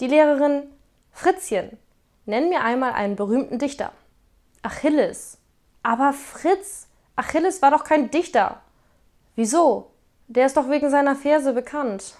Die Lehrerin Fritzchen, nenn mir einmal einen berühmten Dichter. Achilles. Aber Fritz, Achilles war doch kein Dichter. Wieso? Der ist doch wegen seiner Verse bekannt.